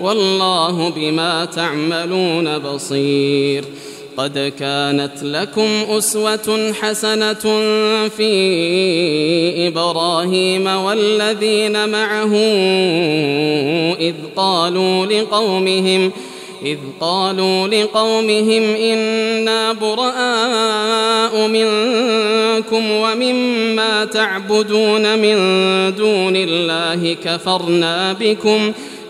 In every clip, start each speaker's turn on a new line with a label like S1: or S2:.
S1: والله بما تعملون بصير قد كانت لكم أسوة حسنة في إبراهيم والذين معه إذ قالوا لقومهم إذ قالوا لقومهم إنا براء منكم ومما تعبدون من دون الله كفرنا بكم ۖ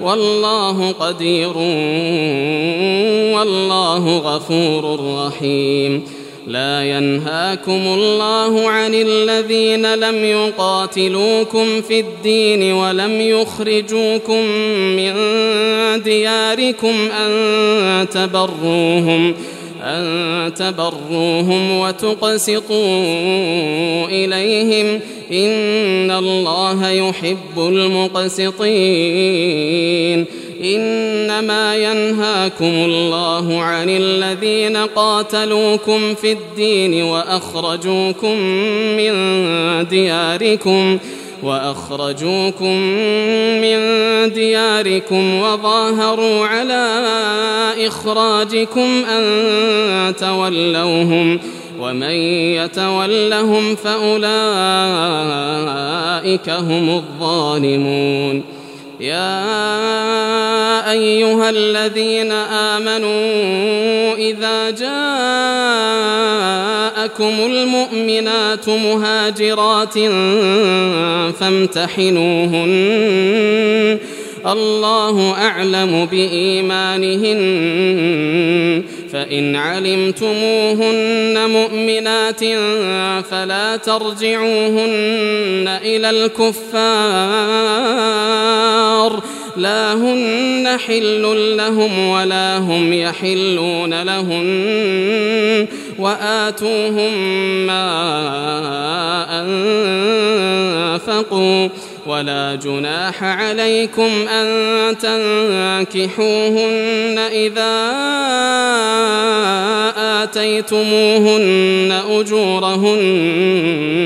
S1: والله قدير والله غفور رحيم لا ينهاكم الله عن الذين لم يقاتلوكم في الدين ولم يخرجوكم من دياركم أن تبروهم ۖ أن تبروهم وتقسطوا إليهم إن الله يحب المقسطين إنما ينهاكم الله عن الذين قاتلوكم في الدين وأخرجوكم من دياركم ۖ وأخرجوكم من دياركم وظاهروا على إخراجكم أن تولوهم ومن يتولهم فأولئك هم الظالمون يا أيها الذين آمنوا إذا جاءوا لكم المؤمنات مهاجرات فامتحنوهن الله أعلم بإيمانهن فإن علمتموهن مؤمنات فلا ترجعوهن إلى الكفار لا هن حل لهم ولا هم يحلون لهن وآتوهم ما أنفقوا ولا جناح عليكم أن تنكحوهن إذا آتيتموهن أجورهن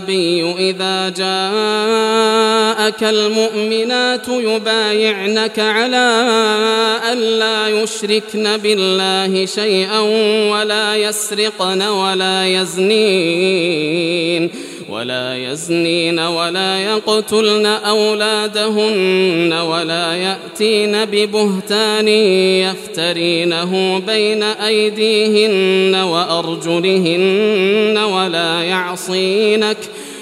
S1: كتاب إذا جاءك المؤمنات يبايعنك على أن لا يشركن بالله شيئا ولا يسرقن ولا يزنين ولا يزنين ولا يقتلن أولادهن ولا يأتين ببهتان يفترينه بين أيديهن وأرجلهن ولا يعصينك ۖ